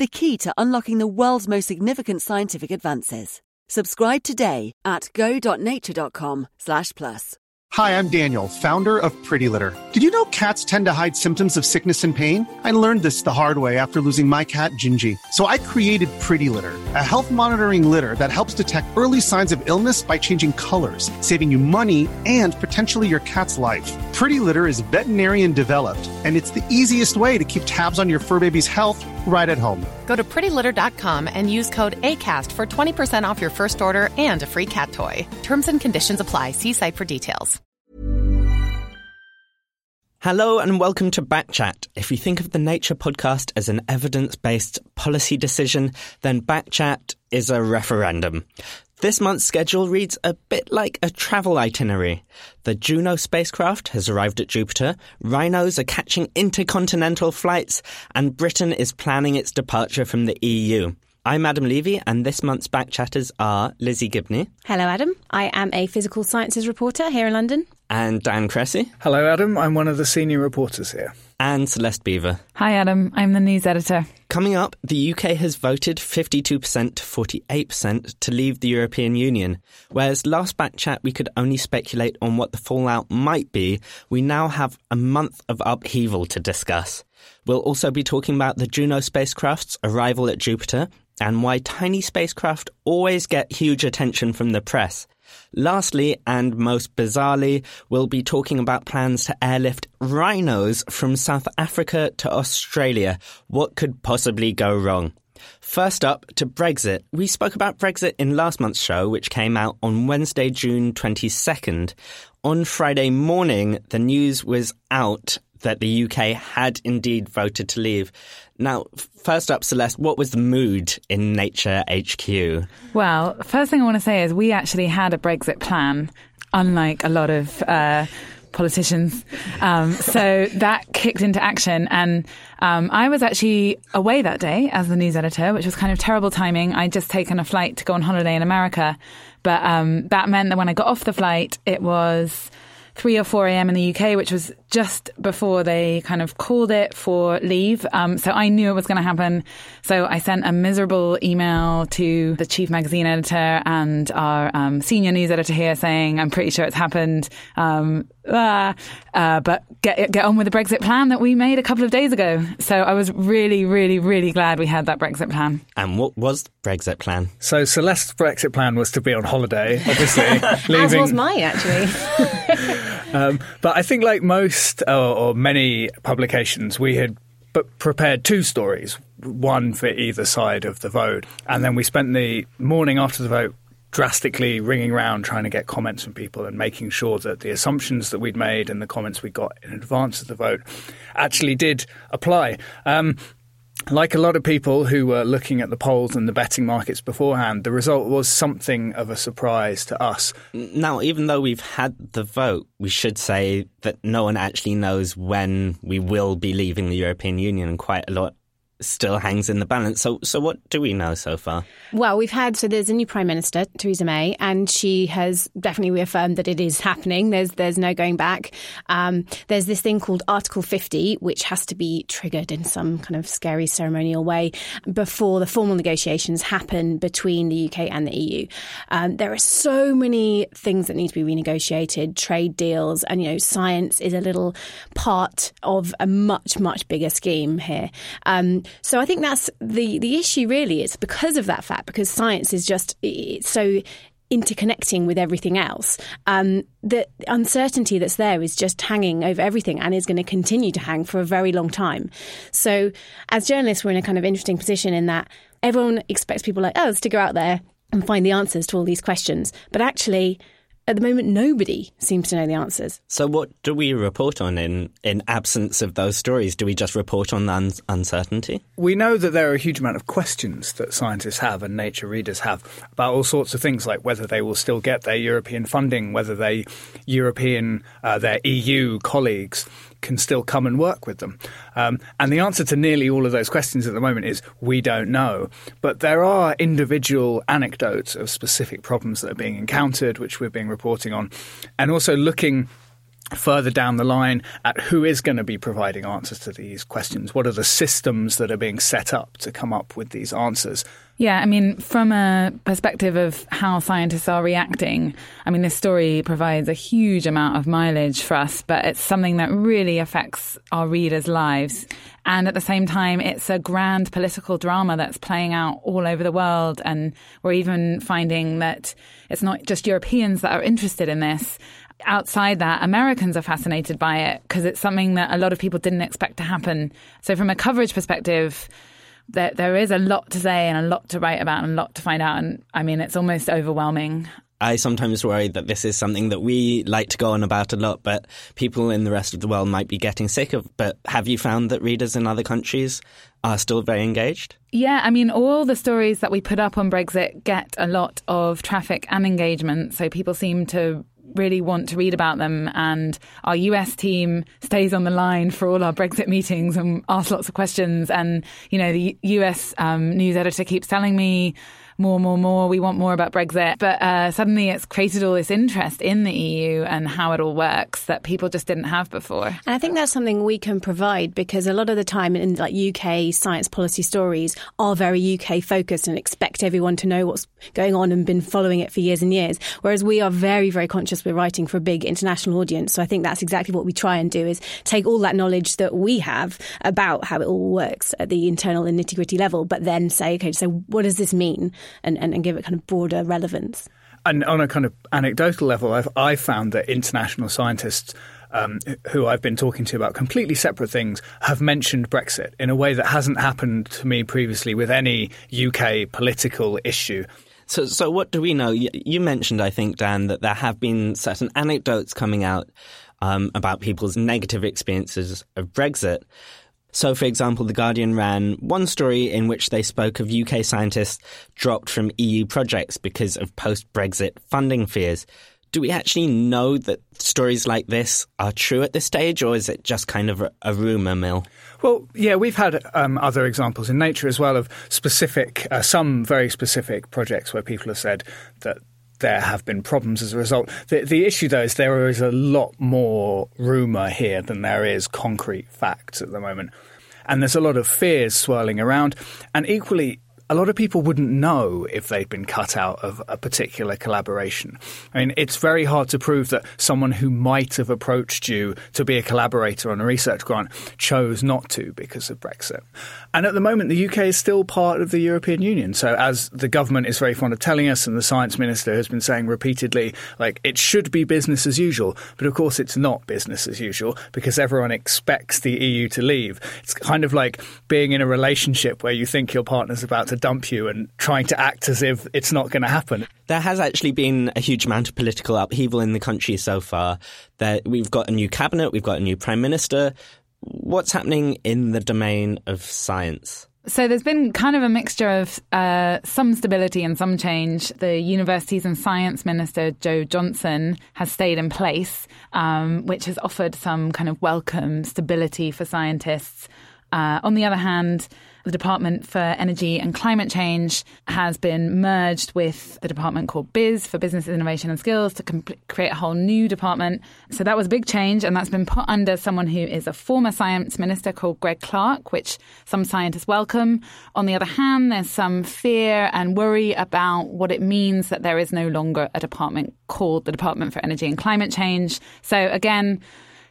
the key to unlocking the world's most significant scientific advances. Subscribe today at go.nature.com slash plus. Hi, I'm Daniel, founder of Pretty Litter. Did you know cats tend to hide symptoms of sickness and pain? I learned this the hard way after losing my cat Gingy. So I created Pretty Litter, a health monitoring litter that helps detect early signs of illness by changing colors, saving you money and potentially your cat's life. Pretty Litter is veterinarian developed, and it's the easiest way to keep tabs on your fur baby's health right at home. Go to prettylitter.com and use code ACAST for 20% off your first order and a free cat toy. Terms and conditions apply. See site for details. Hello and welcome to Backchat. If you think of the Nature podcast as an evidence based policy decision, then Backchat is a referendum. This month's schedule reads a bit like a travel itinerary. The Juno spacecraft has arrived at Jupiter, rhinos are catching intercontinental flights, and Britain is planning its departure from the EU. I'm Adam Levy, and this month's Backchatters are Lizzie Gibney. Hello, Adam. I am a physical sciences reporter here in London. And Dan Cressey. Hello, Adam. I'm one of the senior reporters here. And Celeste Biever. Hi, Adam. I'm the news editor. Coming up, the UK has voted 52% to 48% to leave the European Union. Whereas last back chat we could only speculate on what the fallout might be, we now have a month of upheaval to discuss. We'll also be talking about the Juno spacecraft's arrival at Jupiter and why tiny spacecraft always get huge attention from the press. Lastly, and most bizarrely, we'll be talking about plans to airlift rhinos from South Africa to Australia. What could possibly go wrong? First up, to Brexit. We spoke about Brexit in last month's show, which came out on Wednesday, June 22nd. On Friday morning, the news was out that the UK had indeed voted to leave. Now, first up, Celeste, what was the mood in Nature HQ? Well, first thing I want to say is we actually had a Brexit plan, unlike a lot of. Uh, politicians. Um, so that kicked into action. And um, I was actually away that day as the news editor, which was kind of terrible timing. I'd just taken a flight to go on holiday in America. But um, that meant that when I got off the flight, it was 3 or 4 a.m. in the UK, which was just before they kind of called it for leave. Um, so I knew it was going to happen. So I sent a miserable email to the chief magazine editor and our um, senior news editor here saying, I'm pretty sure it's happened. Um, ah, uh, but get, get on with the Brexit plan that we made a couple of days ago. So I was really, really, really glad we had that Brexit plan. And what was the Brexit plan? So Celeste's Brexit plan was to be on holiday, obviously. leaving... As was mine, actually. um, but I think, like most or, or many publications, we had prepared two stories, one for either side of the vote. And then we spent the morning after the vote drastically ringing around trying to get comments from people and making sure that the assumptions that we'd made and the comments we got in advance of the vote actually did apply. Um, like a lot of people who were looking at the polls and the betting markets beforehand, the result was something of a surprise to us. Now, even though we've had the vote, we should say that no one actually knows when we will be leaving the European Union, and quite a lot still hangs in the balance. So, so what do we know so far? Well, we've had so there's a new prime minister, Theresa May, and she has definitely reaffirmed that it is happening. There's there's no going back. Um, there's this thing called Article 50, which has to be triggered in some kind of scary ceremonial way before the formal negotiations happen between the UK and the EU. Um, there are so many things that need to be renegotiated, trade deals, and you know, science is a little part of a much much bigger scheme here. Um, so I think that's the the issue. Really, it's because of that fact because science is just so interconnecting with everything else. Um, the uncertainty that's there is just hanging over everything and is going to continue to hang for a very long time. So, as journalists, we're in a kind of interesting position in that everyone expects people like us to go out there and find the answers to all these questions. But actually, at the moment, nobody seems to know the answers. So, what do we report on in, in absence of those stories? Do we just report on the un- uncertainty? We know that there are a huge amount of questions that scientists have and nature readers have about all sorts of things, like whether they will still get their European funding, whether they European, uh, their EU colleagues can still come and work with them? Um, and the answer to nearly all of those questions at the moment is we don't know. But there are individual anecdotes of specific problems that are being encountered, which we're being reporting on, and also looking further down the line at who is going to be providing answers to these questions. What are the systems that are being set up to come up with these answers? Yeah, I mean, from a perspective of how scientists are reacting, I mean, this story provides a huge amount of mileage for us, but it's something that really affects our readers' lives. And at the same time, it's a grand political drama that's playing out all over the world. And we're even finding that it's not just Europeans that are interested in this outside that, Americans are fascinated by it because it's something that a lot of people didn't expect to happen. So, from a coverage perspective, there, there is a lot to say and a lot to write about and a lot to find out. And I mean, it's almost overwhelming. I sometimes worry that this is something that we like to go on about a lot, but people in the rest of the world might be getting sick of. But have you found that readers in other countries are still very engaged? Yeah, I mean, all the stories that we put up on Brexit get a lot of traffic and engagement. So people seem to really want to read about them. And our US team stays on the line for all our Brexit meetings and asks lots of questions. And, you know, the US um, news editor keeps telling me, more, more, more. We want more about Brexit. But uh, suddenly it's created all this interest in the EU and how it all works that people just didn't have before. And I think that's something we can provide because a lot of the time in like UK science policy stories are very UK focused and expect everyone to know what's going on and been following it for years and years. Whereas we are very, very conscious we're writing for a big international audience. So I think that's exactly what we try and do is take all that knowledge that we have about how it all works at the internal and nitty gritty level, but then say, okay, so what does this mean? And, and, and give it kind of broader relevance. And on a kind of anecdotal level, I've, I've found that international scientists um, who I've been talking to about completely separate things have mentioned Brexit in a way that hasn't happened to me previously with any UK political issue. So, so what do we know? You mentioned, I think, Dan, that there have been certain anecdotes coming out um, about people's negative experiences of Brexit. So, for example, The Guardian ran one story in which they spoke of UK scientists dropped from EU projects because of post Brexit funding fears. Do we actually know that stories like this are true at this stage, or is it just kind of a, rumour mill? Well, yeah, we've had um, other examples in nature as well of specific, uh, some very specific projects where people have said that there have been problems as a result. The, the issue, though, is there is a lot more rumour here than there is concrete facts at the moment. And there's a lot of fears swirling around. And equally, a lot of people wouldn't know if they'd been cut out of a particular collaboration. I mean, it's very hard to prove that someone who might have approached you to be a collaborator on a research grant chose not to because of Brexit. And at the moment, the UK is still part of the European Union. So, as the government is very fond of telling us, and the science minister has been saying repeatedly, like, it should be business as usual. But of course, it's not business as usual because everyone expects the EU to leave. It's kind of like being in a relationship where you think your partner's about to dump you and trying to act as if it's not going to happen. There has actually been a huge amount of political upheaval in the country so far. That we've got a new cabinet, we've got a new prime minister. What's happening in the domain of science? So there's been kind of a mixture of uh, some stability and some change. The Universities and Science Minister Jo Johnson has stayed in place, um, which has offered some kind of welcome stability for scientists. Uh, on the other hand, the Department for Energy and Climate Change has been merged with the department called BIS for Business Innovation and Skills to create a whole new department. So that was a big change, and that's been put under someone who is a former science minister called Greg Clark, which some scientists welcome. On the other hand, there's some fear and worry about what it means that there is no longer a department called the Department for Energy and Climate Change. So again,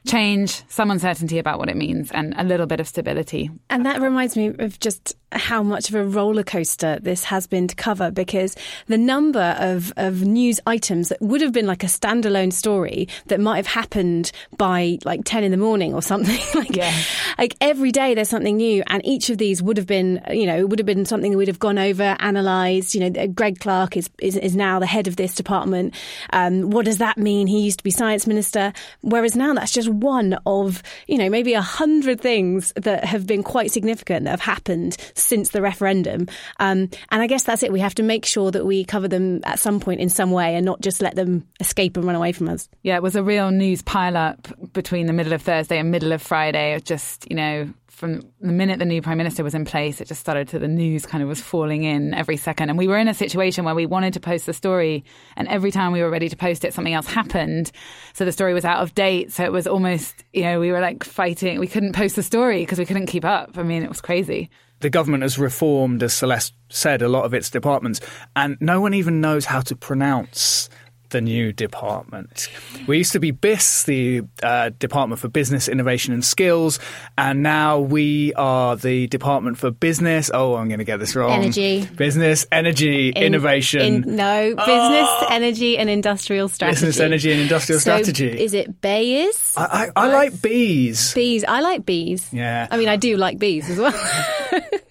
change, some uncertainty about what it means, and a little bit of stability. And that reminds me of just how much of a roller coaster this has been to cover because the number of, of news items that would have been like a standalone story that might have happened by like 10 in the morning or something like, yeah. like every day there's something new and each of these would have been you know it would have been something that would have gone over analysed you know Greg Clark is, is, is now the head of this department um, what does that mean he used to be science minister whereas now that's just one of you know maybe a hundred things that have been quite significant that have happened since the referendum. Um, and I guess that's it. We have to make sure that we cover them at some point in some way and not just let them escape and run away from us. Yeah, it was a real news pile up between the middle of Thursday and middle of Friday of just, you know, from the minute the new prime minister was in place, it just started to the news kind of was falling in every second. And we were in a situation where we wanted to post the story, and every time we were ready to post it, something else happened. So the story was out of date. So it was almost, you know, we were like fighting. We couldn't post the story because we couldn't keep up. I mean, it was crazy the government has reformed, as Celeste said, a lot of its departments, and no one even knows how to pronounce the new department. We used to be BIS, the uh, Department for Business, Innovation and Skills, and now we are the Department for Business. Oh, I'm going to get this wrong. Energy. Business, Energy, in, Innovation. In, no, Business, oh. Energy and Industrial Strategy. Business, Energy and Industrial so Strategy. Is it BEIS? I, I, I like bees. Bees. I like bees. Yeah. I mean, I do like bees as well.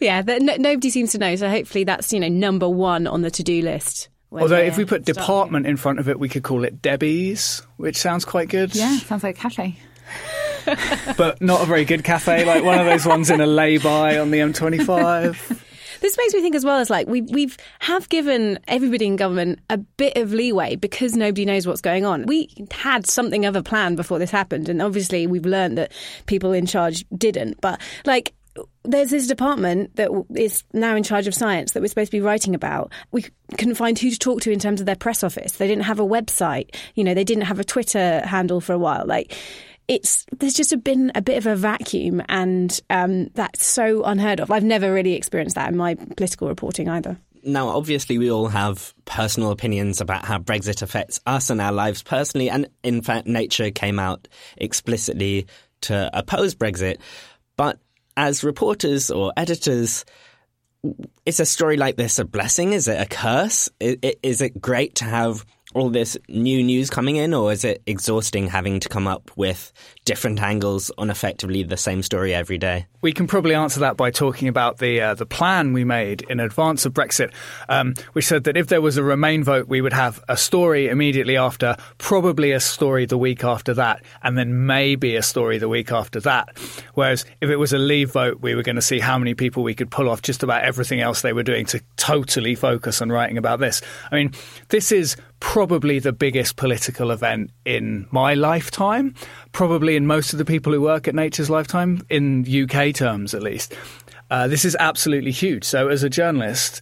yeah, no, nobody seems to know. So hopefully that's you know number one on the to do list. Although if we put department in front of it, we could call it Debbie's, which sounds quite good. Yeah, sounds like a cafe. but not a very good cafe, like one of those ones in a lay-by on the M25. This makes me think as well as like we we've have given everybody in government a bit of leeway because nobody knows what's going on. We had something of a plan before this happened, and obviously we've learned that people in charge didn't. But like there's this department that is now in charge of science that we're supposed to be writing about. We couldn't find who to talk to in terms of their press office. They didn't have a website. You know, they didn't have a Twitter handle for a while. Like, it's there's just been a bit of a vacuum, and um, that's so unheard of. I've never really experienced that in my political reporting either. Now, obviously, we all have personal opinions about how Brexit affects us and our lives personally, and in fact, Nature came out explicitly to oppose Brexit. But as reporters or editors, is a story like this a blessing? Is it a curse? Is it great to have all this new news coming in, or is it exhausting having to come up with different angles on effectively the same story every day? We can probably answer that by talking about the uh, the plan we made in advance of Brexit, um, said that if there was a Remain vote, we would have a story immediately after, probably a story the week after that, and then maybe a story the week after that. Whereas if it was a Leave vote, we were going to see how many people we could pull off just about everything else they were doing to totally focus on writing about this. I mean, this is probably the biggest political event in my lifetime, probably in most of the people who work at Nature's lifetime, in UK terms at least. Uh, this is absolutely huge. So, as a journalist,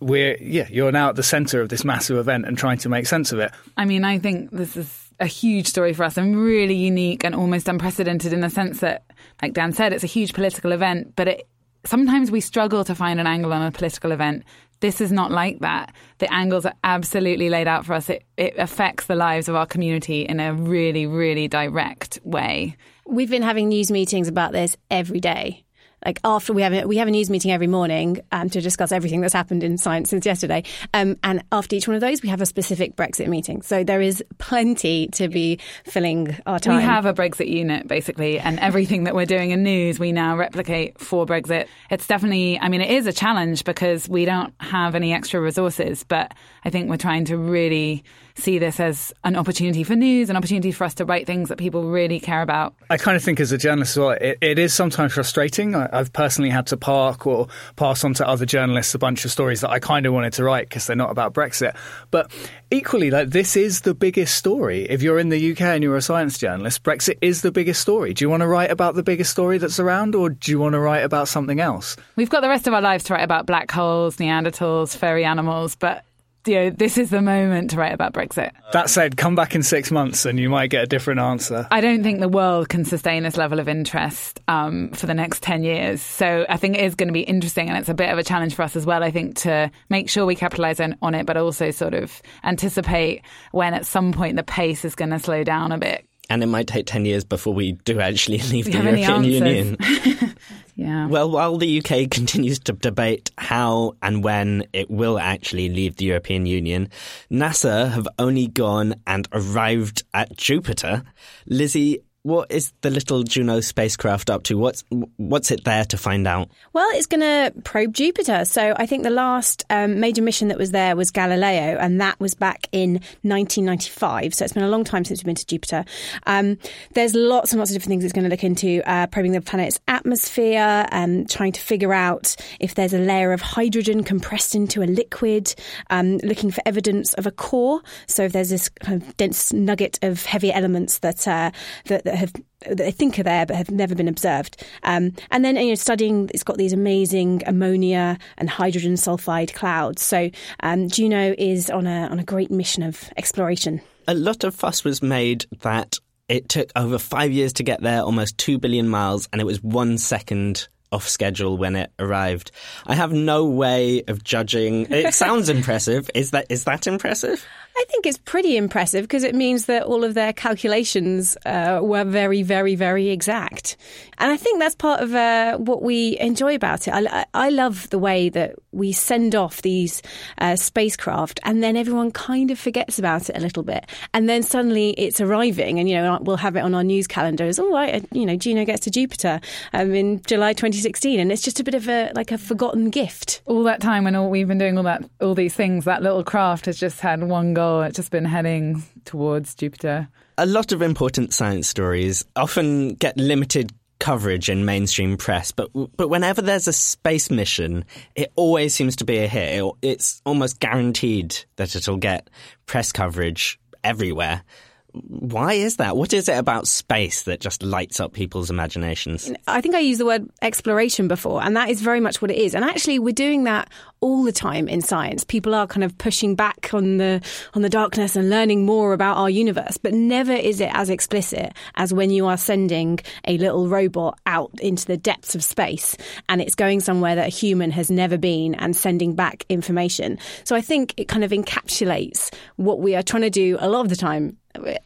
we're yeah, you're now at the centre of this massive event and trying to make sense of it. I mean, I think this is a huge story for us and really unique and almost unprecedented in the sense that, like Dan said, it's a huge political event, but it sometimes we struggle to find an angle on a political event this is not like that. The angles are absolutely laid out for us. It, it affects the lives of our community in a really, really direct way. We've been having news meetings about this every day like after we have a, we have a news meeting every morning um, to discuss everything that's happened in science since yesterday. Um, and after each one of those, we have a specific Brexit meeting. So there is plenty to be filling our time. We have a Brexit unit basically, and everything that we're doing in news we now replicate for Brexit. It's definitely, I mean, it is a challenge because we don't have any extra resources, but I think we're trying to really see this as an opportunity for news, an opportunity for us to write things that people really care about. I kind of think as a journalist as well, it, it is sometimes frustrating. I, have personally had to park or pass on to other journalists a bunch of stories that I kind of wanted to write because they're not about Brexit. But equally, like this is the biggest story. If you're in the UK and you're a science journalist, Brexit is the biggest story. Do you want to write about the biggest story that's around, or do you want to write about something else? We've got the rest of our lives to write about black holes, Neanderthals, furry animals, but you know, this is the moment to write about Brexit. That said, come back in six months and you might get a different answer. I don't think the world can sustain this level of interest um, for the next 10 years. So I think it is going to be interesting and it's a bit of a challenge for us as well, I think, to make sure we capitalise on, on it, but also sort of anticipate when at some point the pace is going to slow down a bit And it might take 10 years before we do actually leave We the European. Union. Yeah. Well, while the UK continues to debate how and when it will actually leave the European Union, NASA have only gone and arrived at Jupiter. Lizzie, what is the little Juno spacecraft up to? What's what's it there to find out? Well, it's going to probe Jupiter. So I think the last um, major mission that was there was Galileo, and that was back in 1995. So it's been a long time since we've been to Jupiter. Um, there's lots and lots of different things it's going to look into, uh, probing the planet's atmosphere, um, trying to figure out if there's a layer of hydrogen compressed into a liquid, um, looking for evidence of a core. So if there's this kind of dense nugget of heavy elements that uh, that, that have that they think are there but have never been observed. Um, and then you know, studying, it's got these amazing ammonia and hydrogen sulfide clouds. So um, Juno is on a on a great mission of exploration. A lot of fuss was made that it took over five years to get there, almost two billion miles, and it was one second off schedule when it arrived. I have no way of judging. It sounds impressive. Is that is that impressive? I think it's pretty impressive because it means that all of their calculations uh, were very, very, very exact. And I think that's part of uh, what we enjoy about it. I, I love the way that we send off these uh, spacecraft and then everyone kind of forgets about it a little bit. And then suddenly it's arriving and, you know, we'll have it on our news calendar as, all right, you know, Juno gets to Jupiter um, in July 2016. And it's just a bit of a, like a forgotten gift. all that time when all, we've been doing all that, all these things, that little craft has just had one goal. It's just been heading towards Jupiter. A lot of important science stories often get limited coverage in mainstream press, but but whenever there's a space mission, it always seems to be a hit. It- It's almost guaranteed that it'll get press coverage everywhere. Why is that? What is it about space that just lights up people's imaginations? I think I used the word exploration before, and that is very much what it is. And actually, we're doing that all the time in science. People are kind of pushing back on the on the darkness and learning more about our universe, but never is it as explicit as when you are sending a little robot out into the depths of space and it's going somewhere that a human has never been and sending back information. So I think it kind of encapsulates what we are trying to do a lot of the time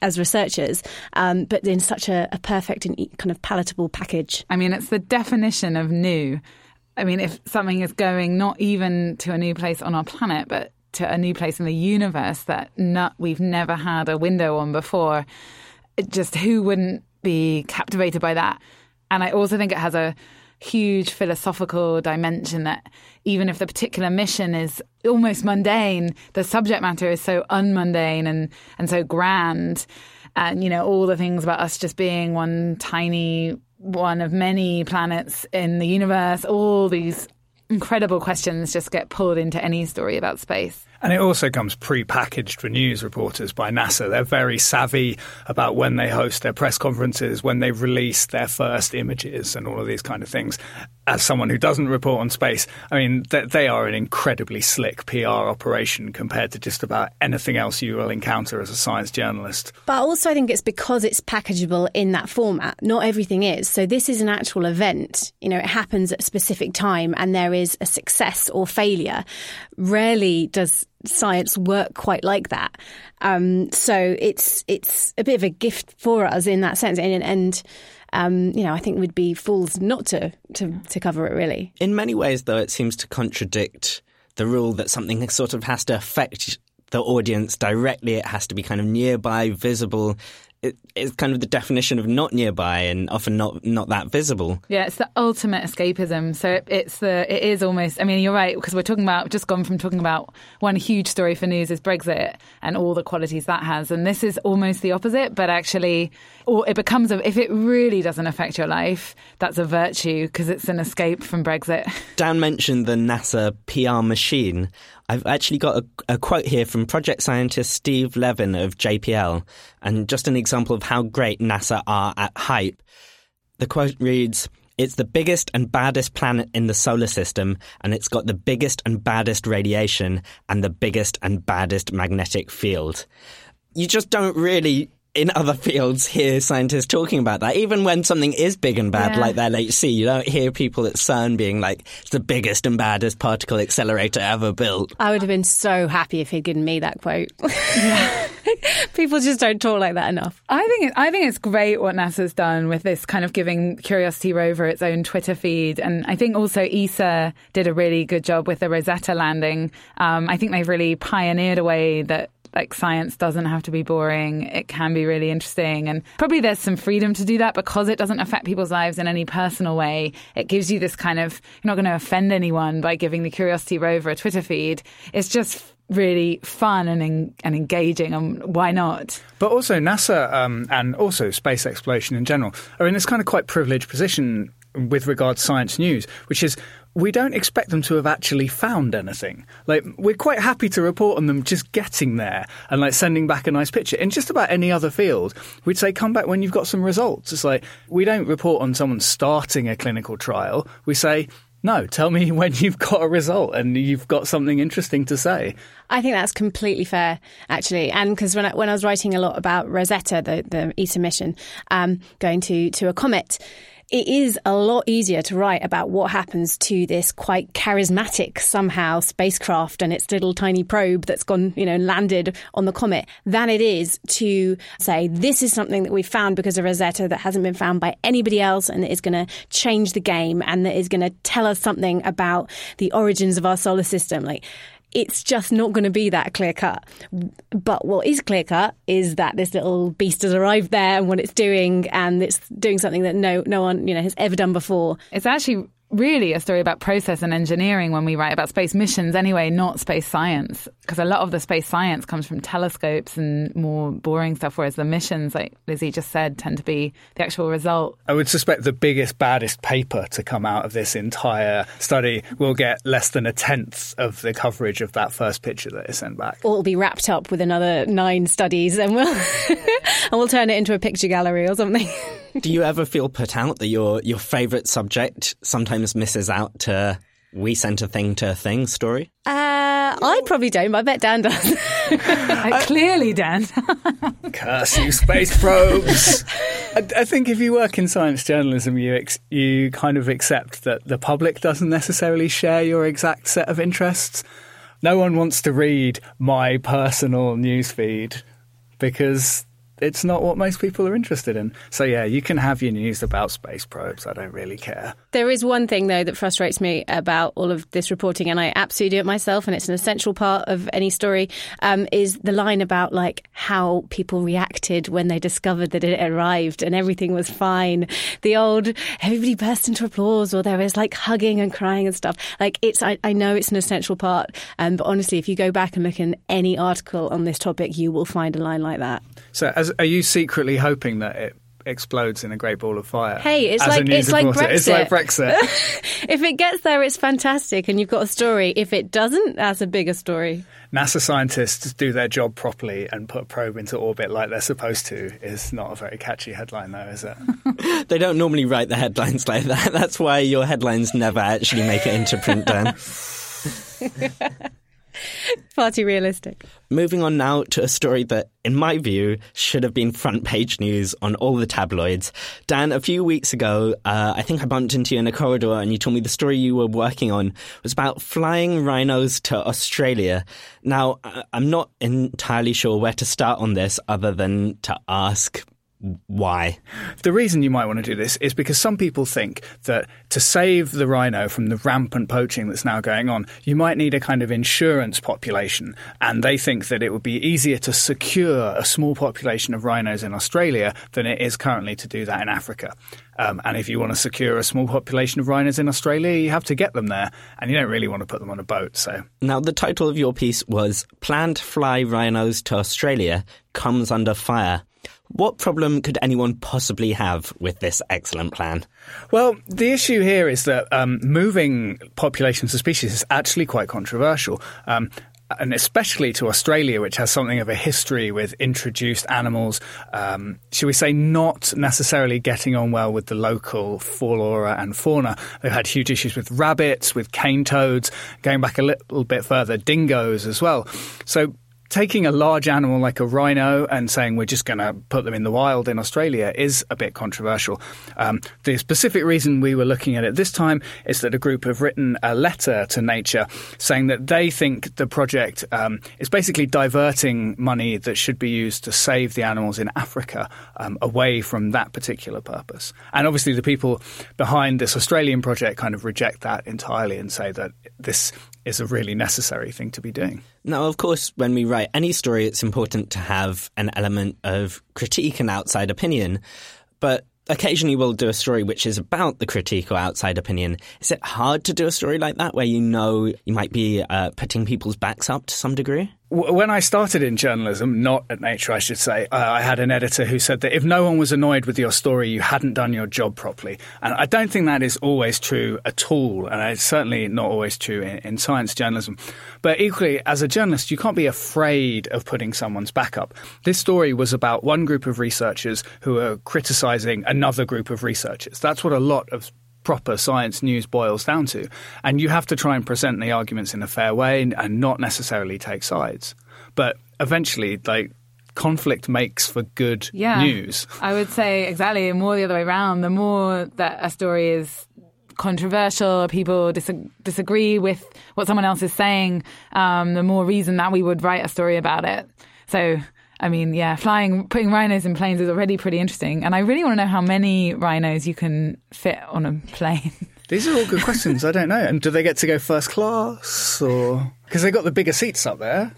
as researchers, um, but in such a, a perfect and kind of palatable package. I mean, it's the definition of new. I mean, if something is going not even to a new place on our planet, but to a new place in the universe that not, we've never had a window on before, just who wouldn't be captivated by that? And I also think it has a huge philosophical dimension that even if the particular mission is almost mundane, the subject matter is so unmundane and, and so grand. And, you know, all the things about us just being one tiny one of many planets in the universe, all these incredible questions just get pulled into any story about space. And it also comes pre-packaged for news reporters by NASA. They're very savvy about when they host their press conferences, when they release their first images, and all of these kind of things. As someone who doesn't report on space, I mean, they, they are an incredibly slick PR operation compared to just about anything else you will encounter as a science journalist. But also, I think it's because it's packageable in that format. Not everything is. So this is an actual event. You know, it happens at a specific time, and there is a success or failure. Rarely does science work quite like that. Um, so it's it's a bit of a gift for us in that sense, and, and um, you know, I think we'd be fools not to, to to cover it really. In many ways, though, it seems to contradict the rule that something sort of has to affect the audience directly. It has to be kind of nearby, visible. It, it's kind of the definition of not nearby and often not not that visible. Yeah, it's the ultimate escapism. So it, it's the it is almost. I mean, you're right because we're talking about just gone from talking about one huge story for news is Brexit and all the qualities that has, and this is almost the opposite. But actually, or it becomes a if it really doesn't affect your life, that's a virtue because it's an escape from Brexit. Dan mentioned the NASA PR machine. I've actually got a, a, quote here from project scientist Steve Levin of JPL, and just an example of how great NASA are at hype. The quote reads, It's the biggest and baddest planet in the solar system, and it's got the biggest and baddest radiation and the biggest and baddest magnetic field. You just don't really in other fields hear scientists talking about that. Even when something is big and bad, Yeah. like the LHC, you don't hear people at CERN being like, it's the biggest and baddest particle accelerator ever built. I would have been so happy if he'd given me that quote. People just don't talk like that enough. I think it, I think it's great what NASA's done with this kind of giving Curiosity rover its own Twitter feed, and I think also ESA did a really good job with the Rosetta landing. Um, I think they've really pioneered a way that like science doesn't have to be boring; it can be really interesting, and probably there's some freedom to do that because it doesn't affect people's lives in any personal way. It gives you this kind of you're not going to offend anyone by giving the Curiosity rover a Twitter feed. It's just really fun and en- and engaging, and why not? But also NASA um, and also space exploration in general are in this kind of quite privileged position with regard to science news, which is we don't expect them to have actually found anything. Like we're quite happy to report on them just getting there and like sending back a nice picture. In just about any other field, we'd say come back when you've got some results. It's like we don't report on someone starting a clinical trial. We say no, tell me when you've got a result and you've got something interesting to say. I think that's completely fair, actually, and because when I, when I was writing a lot about Rosetta, the the ESA mission, um, going to to a comet. It is a lot easier to write about what happens to this quite charismatic somehow spacecraft and its little tiny probe that's gone, you know, landed on the comet than it is to say this is something that we found because of Rosetta that hasn't been found by anybody else and that is going to change the game and that is going to tell us something about the origins of our solar system. Like it's just not going to be that clear cut. But what is clear cut is that this little beast has arrived there and what it's doing, and it's doing something that no no one you know has ever done before. It's actually really a story about process and engineering when we write about space missions anyway, not space science. Because a lot of the space science comes from telescopes and more boring stuff, whereas the missions, like Lizzie just said, tend to be the actual result. I would suspect the biggest, baddest paper to come out of this entire study will get less than a tenth of the coverage of that first picture that is sent back. Or it'll be wrapped up with another nine studies, and we'll and we'll turn it into a picture gallery or something. Do you ever feel put out that your your favourite subject sometimes misses out to we sent a thing to a thing story? Uh, I probably don't, but I bet Dan does. Uh, clearly, Dan. Curse you, space probes! I, I think if you work in science journalism, you ex- you kind of accept that the public doesn't necessarily share your exact set of interests. No one wants to read my personal newsfeed because it's not what most people are interested in. So yeah, you can have your news about space probes. I don't really care. There is one thing, though, that frustrates me about all of this reporting, and I absolutely do it myself, and it's an essential part of any story, um, is the line about like how people reacted when they discovered that it arrived and everything was fine. The old everybody burst into applause, or there was like hugging and crying and stuff. Like it's, I, I know it's an essential part, um, but honestly, if you go back and look in any article on this topic, you will find a line like that. So, as, are you secretly hoping that it explodes in a great ball of fire? Hey, it's like- news it's like reporter? It's like Brexit. if it gets there, it's fantastic, and you've got a story. If it doesn't, that's a bigger story. NASA scientists do their job properly and put a probe into orbit like they're supposed to is not a very catchy headline, though, is it? They don't normally write the headlines like that. That's why your headlines never actually make it into print, Dan. Far too realistic. Moving on now to a story that, in my view, should have been front page news on all the tabloids. Dan, a few weeks ago, uh, I think I bumped into you in a corridor and you told me the story you were working on was about flying rhinos to Australia. Now, I'm not entirely sure where to start on this other than to ask why. The reason you might want to do this is because some people think that to save the rhino from the rampant poaching that's now going on, you might need a kind of insurance population. And they think that it would be easier to secure a small population of rhinos in Australia than it is currently to do that in Africa. Um, and if you want to secure a small population of rhinos in Australia, you have to get them there. And you don't really want to put them on a boat. So Now, the title of your piece was Planned Fly Rhinos to Australia Comes Under Fire. What problem could anyone possibly have with this excellent plan? Well, the issue here is that um, moving populations of species is actually quite controversial. Um, and especially to Australia, which has something of a history with introduced animals, um, should we say, not necessarily getting on well with the local flora and fauna. They've had huge issues with rabbits, with cane toads, going back a little bit further, dingoes as well. So taking a large animal like a rhino and saying we're just going to put them in the wild in Australia is a bit controversial. Um, the specific reason we were looking at it this time is that a group have written a letter to Nature saying that they think the project um, is basically diverting money that should be used to save the animals in Africa um, away from that particular purpose. And obviously, the people behind this Australian project kind of reject that entirely and say that this is a really necessary thing to be doing. Now, of course, when we write any story, it's important to have an element of critique and outside opinion. But occasionally we'll do a story which is about the critique or outside opinion. Is it hard to do a story like that where you know you might be uh, putting people's backs up to some degree? When I started in journalism, not at Nature, I should say, uh, I had an editor who said that if no one was annoyed with your story, you hadn't done your job properly. And I don't think that is always true at all. And it's certainly not always true in, in science journalism. But equally, as a journalist, you can't be afraid of putting someone's back up. This story was about one group of researchers who are criticizing another group of researchers. That's what a lot of proper science news boils down to. And you have to try and present the arguments in a fair way and not necessarily take sides. But eventually, like, conflict makes for good yeah, news. I would say exactly more the other way around. The more that a story is controversial, people dis- disagree with what someone else is saying, um, the more reason that we would write a story about it. So I mean, yeah, flying, putting rhinos in planes is already pretty interesting. And I really want to know how many rhinos you can fit on a plane. These are all good questions. I don't know. And do they get to go first class or because they got the bigger seats up there?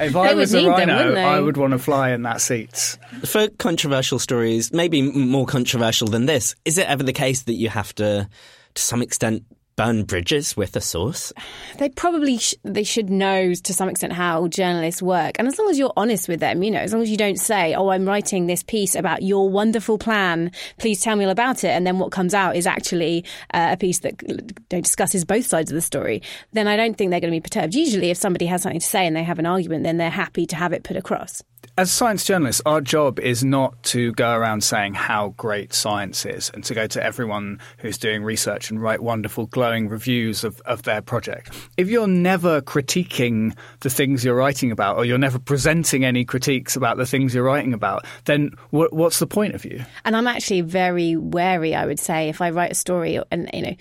If I was a rhino, them, I would want to fly in that seat. For controversial stories, maybe more controversial than this, is it ever the case that you have to, to some extent, burn bridges with a source? They probably sh- they should know to some extent how journalists work, and as long as you're honest with them, you know, as long as you don't say, "Oh, I'm writing this piece about your wonderful plan. Please tell me all about it," and then what comes out is actually uh, a piece that discusses both sides of the story, then I don't think they're going to be perturbed. Usually, if somebody has something to say and they have an argument, then they're happy to have it put across as science journalists, our job is not to go around saying how great science is and to go to everyone who's doing research and write wonderful, glowing reviews of, of their project. If you're never critiquing the things you're writing about or you're never presenting any critiques about the things you're writing about, then what's the point of you? And I'm actually very wary, I would say, if I write a story and, you know,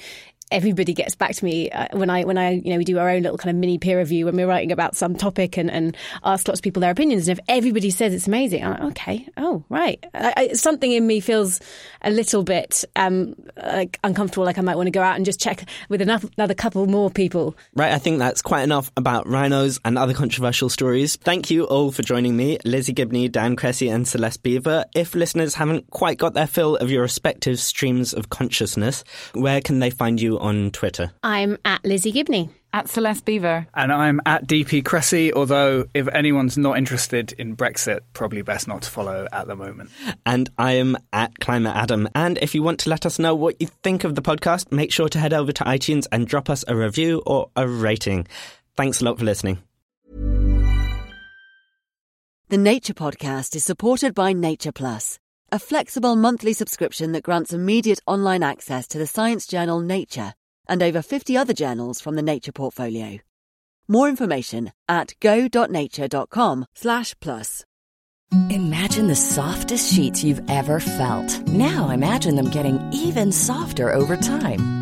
everybody gets back to me uh, when I when I you know we do our own little kind of mini peer review when we're writing about some topic and, and ask lots of people their opinions. And if everybody says it's amazing I'm like okay oh right. I, I, something in me feels a little bit um, like uncomfortable like I might want to go out and just check with enough, another couple more people. Right I think that's quite enough about rhinos and other controversial stories. Thank you all for joining me Lizzie Gibney Dan Cressey and Celeste Biever. If listeners haven't quite got their fill of your respective streams of consciousness where can they find you on Twitter? I'm at Lizzie Gibney. At Celeste Biever. And I'm at DP Cressey, although if anyone's not interested in Brexit, probably best not to follow at the moment. And I am at Climate Adam. And if you want to let us know what you think of the podcast, make sure to head over to iTunes and drop us a review or a rating. Thanks a lot for listening. The Nature Podcast is supported by Nature Plus a flexible monthly subscription that grants immediate online access to the science journal Nature and over 50 other journals from the Nature portfolio. More information at go.nature.com/plus. Imagine the softest sheets you've ever felt. Now imagine them getting even softer over time.